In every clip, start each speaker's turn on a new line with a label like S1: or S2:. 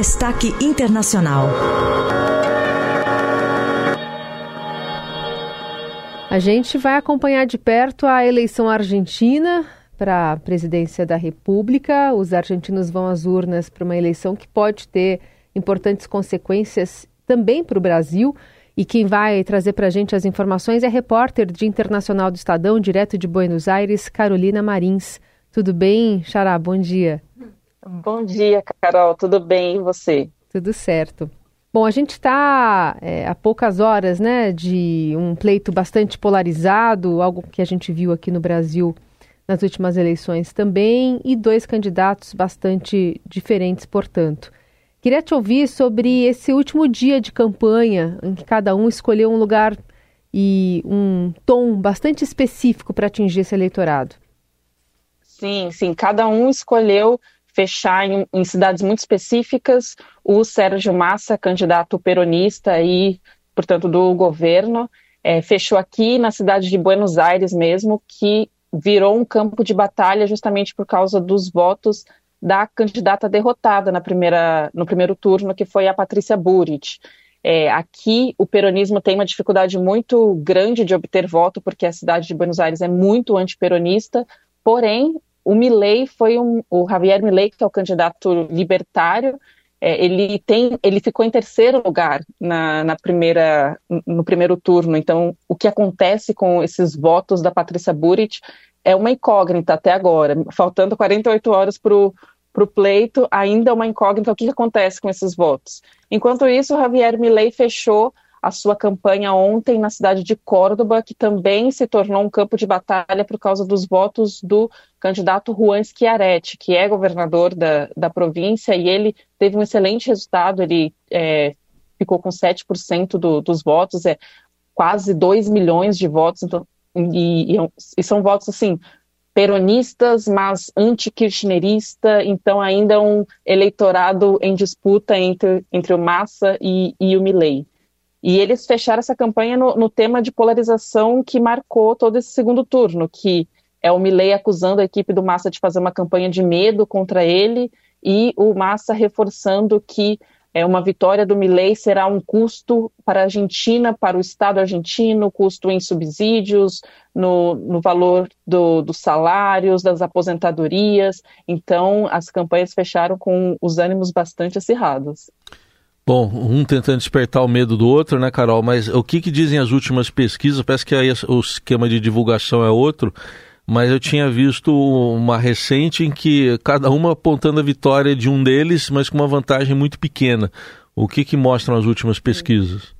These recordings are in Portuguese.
S1: Destaque Internacional.
S2: A gente vai acompanhar de perto a eleição argentina para a presidência da República. Os argentinos vão às urnas para uma eleição que pode ter importantes consequências também para o Brasil. E quem vai trazer para a gente as informações é repórter de Internacional do Estadão, direto de Buenos Aires, Carolina Marins. Tudo bem, Xará? Bom dia.
S3: Bom dia, Carol. Tudo bem e você?
S2: Tudo certo. Bom, a gente está é, a poucas horas né, de um pleito bastante polarizado, algo que a gente viu aqui no Brasil nas últimas eleições também, e dois candidatos bastante diferentes, portanto. Queria te ouvir sobre esse último dia de campanha, em que cada um escolheu um lugar e um tom bastante específico para atingir esse eleitorado.
S3: Sim, sim, cada um escolheu fechar em, em, cidades muito específicas. O Sérgio Massa, candidato peronista e, portanto, do governo, é, fechou aqui na cidade de Buenos Aires mesmo, que virou um campo de batalha justamente por causa dos votos da candidata derrotada na primeira, no primeiro turno, que foi a Patrícia Burit. É, aqui o peronismo tem uma dificuldade muito grande de obter voto, porque a cidade de Buenos Aires é muito antiperonista, porém o Milley foi um, o Javier Milley, que é o candidato libertário, é, ele tem, ele ficou em terceiro lugar na, na, primeira, no primeiro turno. Então, o que acontece com esses votos da Patrícia Burit é uma incógnita até agora. Faltando 48 horas para o pleito, ainda é uma incógnita o que, que acontece com esses votos. Enquanto isso, o Javier Milei fechou a sua campanha ontem na cidade de Córdoba, que também se tornou um campo de batalha por causa dos votos do candidato Juan Schiaretti, que é governador da, da província, e ele teve um excelente resultado, ele é, ficou com 7% do, dos votos, é quase 2 milhões de votos, então, e, e, e são votos assim peronistas, mas anti-kirchnerista, então ainda um eleitorado em disputa entre, entre o Massa e, e o Milley. E eles fecharam essa campanha no, no, tema de polarização que marcou todo esse segundo turno, que é o Milley acusando a equipe do Massa de fazer uma campanha de medo contra ele e o Massa reforçando que é, uma vitória do Milley será um custo para a Argentina, para o Estado argentino, custo em subsídios, no, no valor do, dos salários, das aposentadorias. Então, as campanhas fecharam com os ânimos bastante acirrados.
S4: Bom, um tentando despertar o medo do outro, né, Carol? Mas o que, que dizem as últimas pesquisas? Parece que o esquema de divulgação é outro, mas eu tinha visto uma recente em que cada uma apontando a vitória de um deles, mas com uma vantagem muito pequena. O que, que mostram as últimas pesquisas?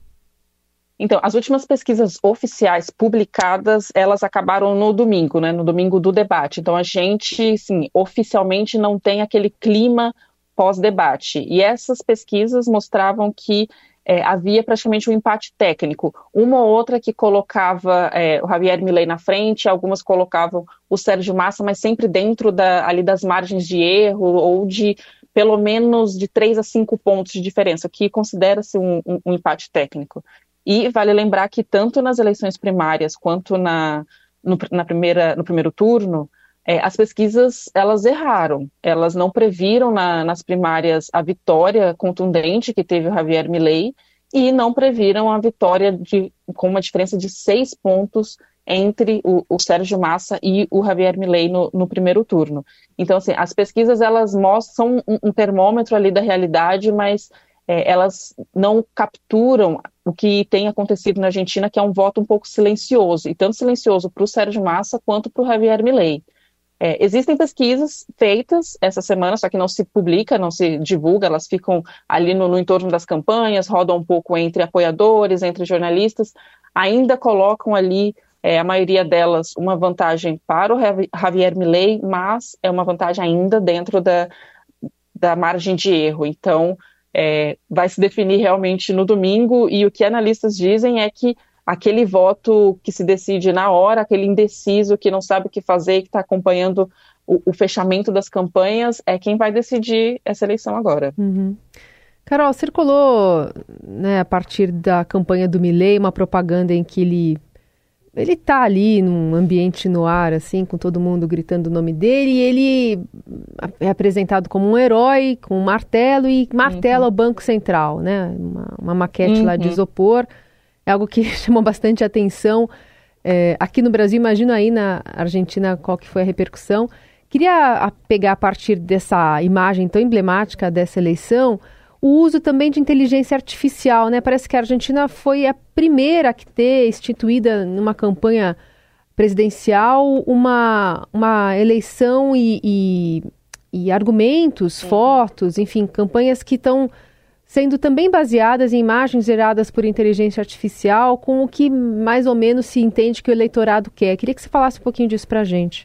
S3: Então, as últimas pesquisas oficiais publicadas, elas acabaram no domingo, né, no domingo do debate. Então, a gente, sim, oficialmente não tem aquele clima pós-debate. E essas pesquisas mostravam que é, havia praticamente um empate técnico. Uma ou outra que colocava é, o Javier Milei na frente, algumas colocavam o Sérgio Massa, mas sempre dentro da, ali das margens de erro ou de pelo menos de três a cinco pontos de diferença, que considera-se um, um, um, empate técnico. E vale lembrar que tanto nas eleições primárias quanto na, no, na primeira, no primeiro turno, é, as pesquisas elas erraram, elas não previram na, nas primárias a vitória contundente que teve o Javier Milei e não previram a vitória de, com uma diferença de seis pontos entre o, o Sérgio Massa e o Javier Milei no, no, primeiro turno. Então, assim, as pesquisas elas mostram um, um termômetro ali da realidade, mas é, elas não capturam o que tem acontecido na Argentina, que é um voto um pouco silencioso, e tanto silencioso para o Sérgio Massa quanto para o Javier Milei. É, existem pesquisas feitas essa semana, só que não se publica, não se divulga, elas ficam ali no, no entorno das campanhas, rodam um pouco entre apoiadores, entre jornalistas, ainda colocam ali, é, a maioria delas, uma vantagem para o Javier Milei, mas é uma vantagem ainda dentro da, da margem de erro. Então, é, vai se definir realmente no domingo, e o que analistas dizem é que aquele voto que se decide na hora, aquele indeciso que não sabe o que fazer e que está acompanhando o, o, fechamento das campanhas, é quem vai decidir essa eleição agora.
S2: Uhum. Carol, circulou né, a partir da campanha do Milley uma propaganda em que ele ele tá ali num ambiente no ar, assim, com todo mundo gritando o nome dele, e ele é apresentado como um herói, com um martelo, e martela uhum. o Banco Central, né? Uma, uma maquete uhum. lá de uhum. isopor. É algo que chamou bastante atenção. É, aqui no Brasil, imagino aí na Argentina qual que foi a repercussão. Queria pegar a partir dessa imagem tão emblemática dessa eleição o uso também de inteligência artificial, né? Parece que a Argentina foi a primeira a ter instituída numa campanha presidencial uma, uma eleição e, e, e argumentos, fotos, enfim, campanhas que estão sendo também baseadas em imagens geradas por inteligência artificial, com o que mais ou menos se entende que o eleitorado quer. Queria que você falasse um pouquinho disso para a gente.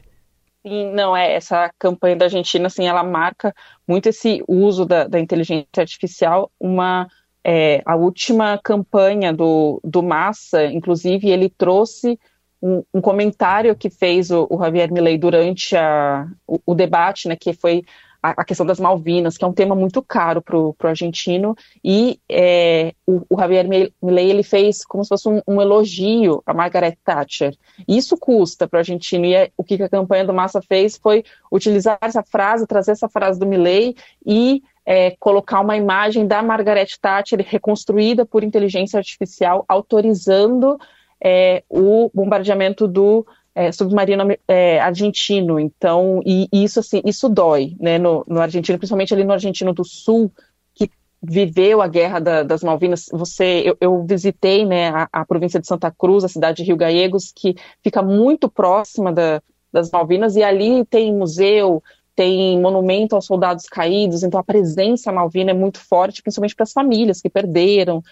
S3: Sim, não, é, essa campanha da Argentina, assim, ela marca muito esse uso da, da inteligência artificial, uma, é, a última campanha do, do Massa, inclusive, ele trouxe um, um comentário que fez o, o Javier Milei durante a, o, o, debate, né, que foi a, questão das Malvinas, que é um tema muito caro para o argentino, e é, o, o, Javier Milei ele fez como se fosse um, um elogio a Margaret Thatcher. Isso custa para o argentino, e é, o que a campanha do Massa fez foi utilizar essa frase, trazer essa frase do Milei e é, colocar uma imagem da Margaret Thatcher reconstruída por inteligência artificial, autorizando é, o bombardeamento do é, submarino é, argentino. Então, e, e, isso assim, isso dói, né, no, no, argentino, principalmente ali no argentino do sul, que viveu a guerra da, das Malvinas. Você, eu, eu visitei, né, a, a, província de Santa Cruz, a cidade de Rio Gallegos, que fica muito próxima da, das Malvinas, e ali tem museu, tem monumento aos soldados caídos, então a presença malvina é muito forte, principalmente para as famílias que perderam.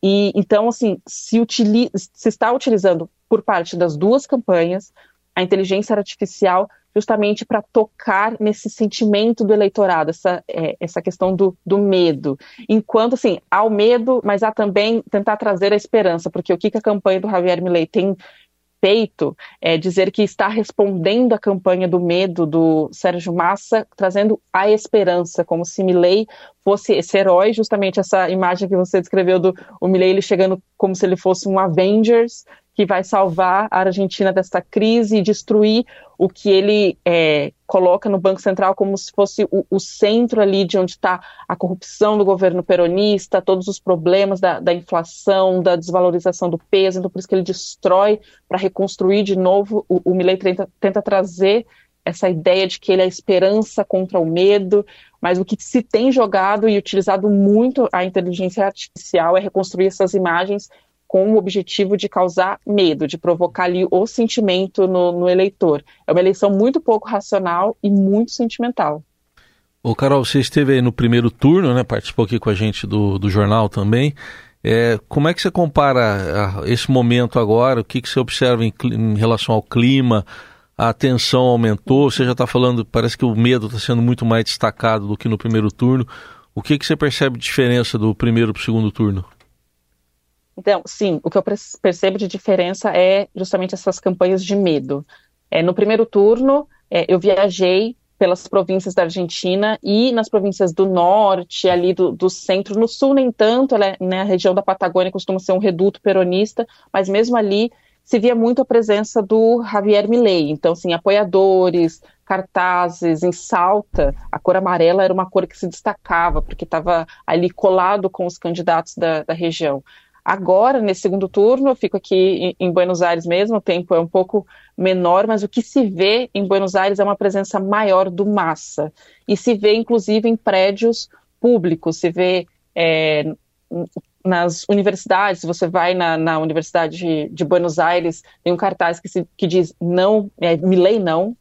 S3: E então, assim, se, utiliza, se está utilizando por parte das duas campanhas a inteligência artificial justamente para tocar nesse sentimento do eleitorado, essa, é, essa questão do, do medo. Enquanto, assim, há o medo, mas há também tentar trazer a esperança, porque o que, que a campanha do Javier Milei tem feito é dizer que está respondendo à campanha do medo do Sérgio Massa, trazendo a esperança, como se Milley fosse esse herói, justamente essa imagem que você descreveu do o Milley ele chegando como se ele fosse um Avengers, que vai salvar a Argentina desta crise e destruir o que ele é, coloca no Banco Central como se fosse o, o centro ali de onde está a corrupção do governo peronista, todos os problemas da, da, inflação, da desvalorização do peso, então por isso que ele destrói para reconstruir de novo. O, o Milley tenta, tenta trazer essa ideia de que ele é a esperança contra o medo, mas o que se tem jogado e utilizado muito a inteligência artificial é reconstruir essas imagens com o objetivo de causar medo, de provocar ali o sentimento no, no eleitor. É uma eleição muito pouco racional e muito sentimental.
S4: Ô Carol, você esteve aí no primeiro turno, né? Participou aqui com a gente do, do jornal também. É, como é que você compara esse momento agora? O que, que você observa em, em relação ao clima? A tensão aumentou? Você já está falando, parece que o medo está sendo muito mais destacado do que no primeiro turno. O que, que você percebe de diferença do primeiro para o segundo turno?
S3: Então, sim, o que eu percebo de diferença é justamente essas campanhas de medo. É, no primeiro turno, é, eu viajei pelas províncias da Argentina e nas províncias do norte, ali do, do centro, no sul nem tanto, né, a região da Patagônia costuma ser um reduto peronista, mas mesmo ali se via muito a presença do Javier Milei, então, assim, apoiadores, cartazes, em Salta, a cor amarela era uma cor que se destacava, porque estava ali colado com os candidatos da, da região. Agora, nesse segundo turno, eu fico aqui em, Buenos Aires mesmo, o tempo é um pouco menor, mas o que se vê em Buenos Aires é uma presença maior do massa. E se vê, inclusive, em prédios públicos, se vê é, nas universidades, você vai na, na Universidade de, de, Buenos Aires, tem um cartaz que, se, que diz não, é, Milei não,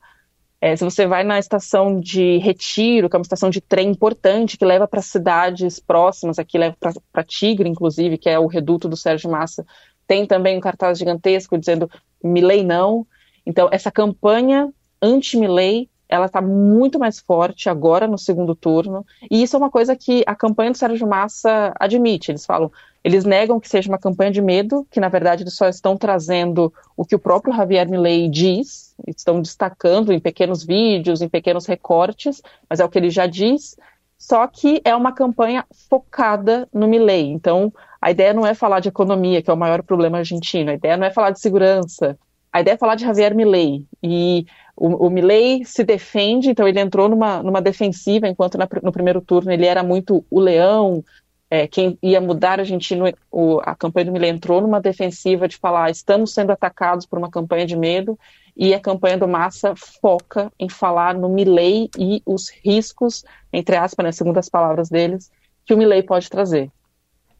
S3: é, se você vai na estação de Retiro, que é uma estação de trem importante, que leva para cidades próximas, aqui leva para Tigre, inclusive, que é o reduto do Sérgio Massa, tem também um cartaz gigantesco dizendo Milei não. Então, essa campanha anti-Milei, ela está muito mais forte agora no segundo turno, e isso é uma coisa que a campanha do Sérgio Massa admite. Eles falam, eles negam que seja uma campanha de medo, que na verdade eles só estão trazendo o que o próprio Javier Milei diz, estão destacando em pequenos vídeos, em pequenos recortes, mas é o que ele já diz. só que é uma campanha focada no Milley. Então, a ideia não é falar de economia, que é o maior problema argentino, a ideia não é falar de segurança, a ideia é falar de Javier Milley. E o, o Milley se defende, então ele entrou numa, numa defensiva, enquanto na, no primeiro turno ele era muito o leão, é, quem ia mudar a Argentina, o, a campanha do Milley entrou numa defensiva de falar estamos sendo atacados por uma campanha de medo, e a campanha do Massa foca em falar no Milley e os riscos, entre aspas, né, segundo as palavras deles, que o Milley pode trazer.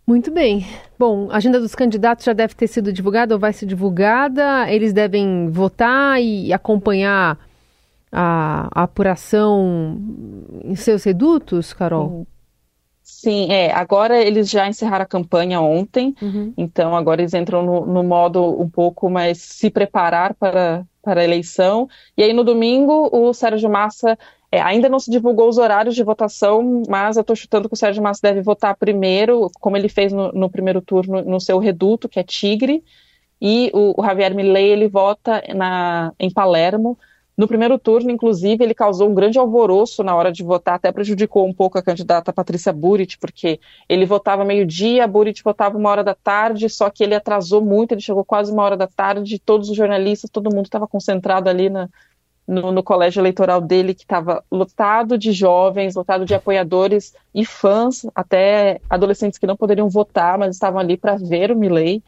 S2: Muito bem. Bom, a agenda dos candidatos já deve ter sido divulgada ou vai ser divulgada. Eles devem votar e acompanhar a, a apuração em seus redutos, Carol?
S3: Sim, é. Agora eles já encerraram a campanha ontem, uhum. então agora eles entram no, no, modo um pouco mais se preparar para, para a eleição. E aí no domingo o Sérgio Massa é, ainda não se divulgou os horários de votação, mas eu estou chutando que o Sérgio Massa deve votar primeiro, como ele fez no, no primeiro turno, no seu reduto, que é Tigre, e o, o Javier Milei ele vota na, em Palermo. No primeiro turno, inclusive, ele causou um grande alvoroço na hora de votar, até prejudicou um pouco a candidata Patrícia Burit, porque ele votava meio-dia, Burit votava uma hora da tarde, só que ele atrasou muito, ele chegou quase uma hora da tarde, todos os jornalistas, todo mundo estava concentrado ali na, no, no colégio eleitoral dele, que estava lotado de jovens, lotado de apoiadores e fãs, até adolescentes que não poderiam votar, mas estavam ali para ver o Milley.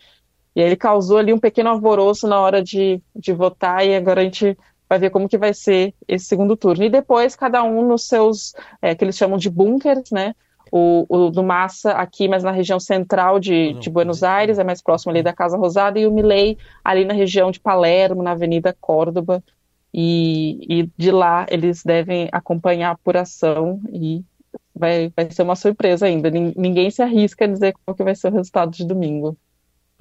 S3: E aí ele causou ali um pequeno alvoroço na hora de, de votar, e agora a gente vai ver como que vai ser esse segundo turno. E depois, cada um nos seus, é, que eles chamam de bunkers, né? O, o, do Massa aqui, mas na região central de, de Buenos Aires, é mais próximo ali da Casa Rosada, e o Milley ali na região de Palermo, na Avenida Córdoba, e, e de lá eles devem acompanhar a apuração e vai, vai ser uma surpresa ainda. Ninguém se arrisca a dizer qual que vai ser o resultado de domingo.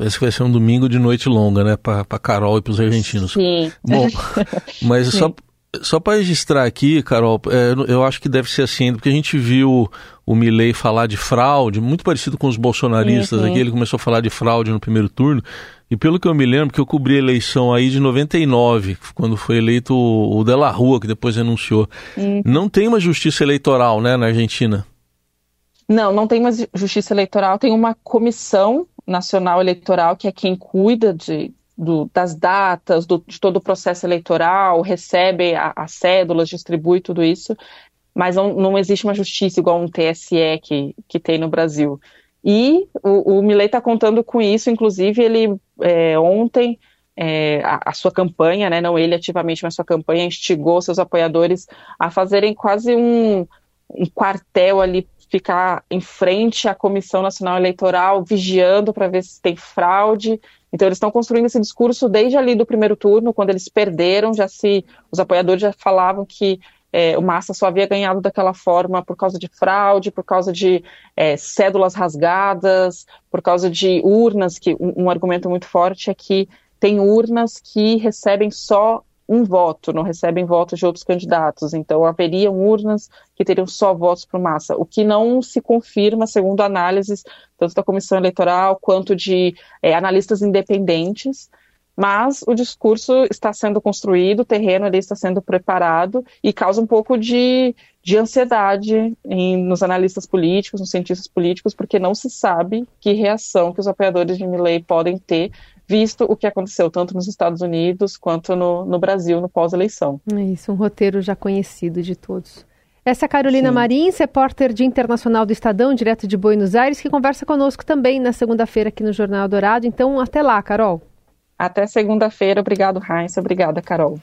S4: Parece que vai ser um domingo de noite longa, né? Para Carol e para os argentinos.
S3: Sim.
S4: Bom, mas Sim. só, só para registrar aqui, Carol, é, eu acho que deve ser assim, porque a gente viu o Milley falar de fraude, muito parecido com os bolsonaristas uhum. aqui, ele começou a falar de fraude no primeiro turno. E pelo que eu me lembro, que eu cobri a eleição aí de 99, quando foi eleito o De La Rua, que depois renunciou. Uhum. Não tem uma justiça eleitoral, né, na Argentina?
S3: Não, não tem uma justiça eleitoral, tem uma comissão nacional eleitoral, que é quem cuida de, do, das datas, do, de todo o processo eleitoral, recebe as cédulas, distribui tudo isso, mas não, não existe uma justiça igual um TSE que, que tem no Brasil. E o, o Milley está contando com isso, inclusive ele é, ontem é, a, a, sua campanha, né, não ele ativamente, mas sua campanha instigou seus apoiadores a fazerem quase um, um quartel ali, ficar em frente à Comissão Nacional Eleitoral, vigiando para ver se tem fraude. Então eles estão construindo esse discurso desde ali do primeiro turno, quando eles perderam, já se os apoiadores já falavam que é, o Massa só havia ganhado daquela forma por causa de fraude, por causa de é, cédulas rasgadas, por causa de urnas, que um, um, argumento muito forte é que tem urnas que recebem só um voto, não recebem votos de outros candidatos. Então, haveriam urnas que teriam só votos para o Massa, o que não se confirma, segundo análises tanto da Comissão Eleitoral quanto de é, analistas independentes mas o discurso está sendo construído, o terreno ali está sendo preparado e causa um pouco de, de ansiedade em, nos analistas políticos, nos cientistas políticos, porque não se sabe que reação que os apoiadores de Milley podem ter, visto o que aconteceu tanto nos Estados Unidos quanto no, no Brasil no pós-eleição.
S2: É isso, um roteiro já conhecido de todos. Essa é a Carolina Sim. Marins, repórter de Internacional do Estadão, direto de Buenos Aires, que conversa conosco também na segunda-feira aqui no Jornal Dourado. Então, até lá, Carol.
S3: Até segunda-feira. Obrigado, Heinz. Obrigada, Carol.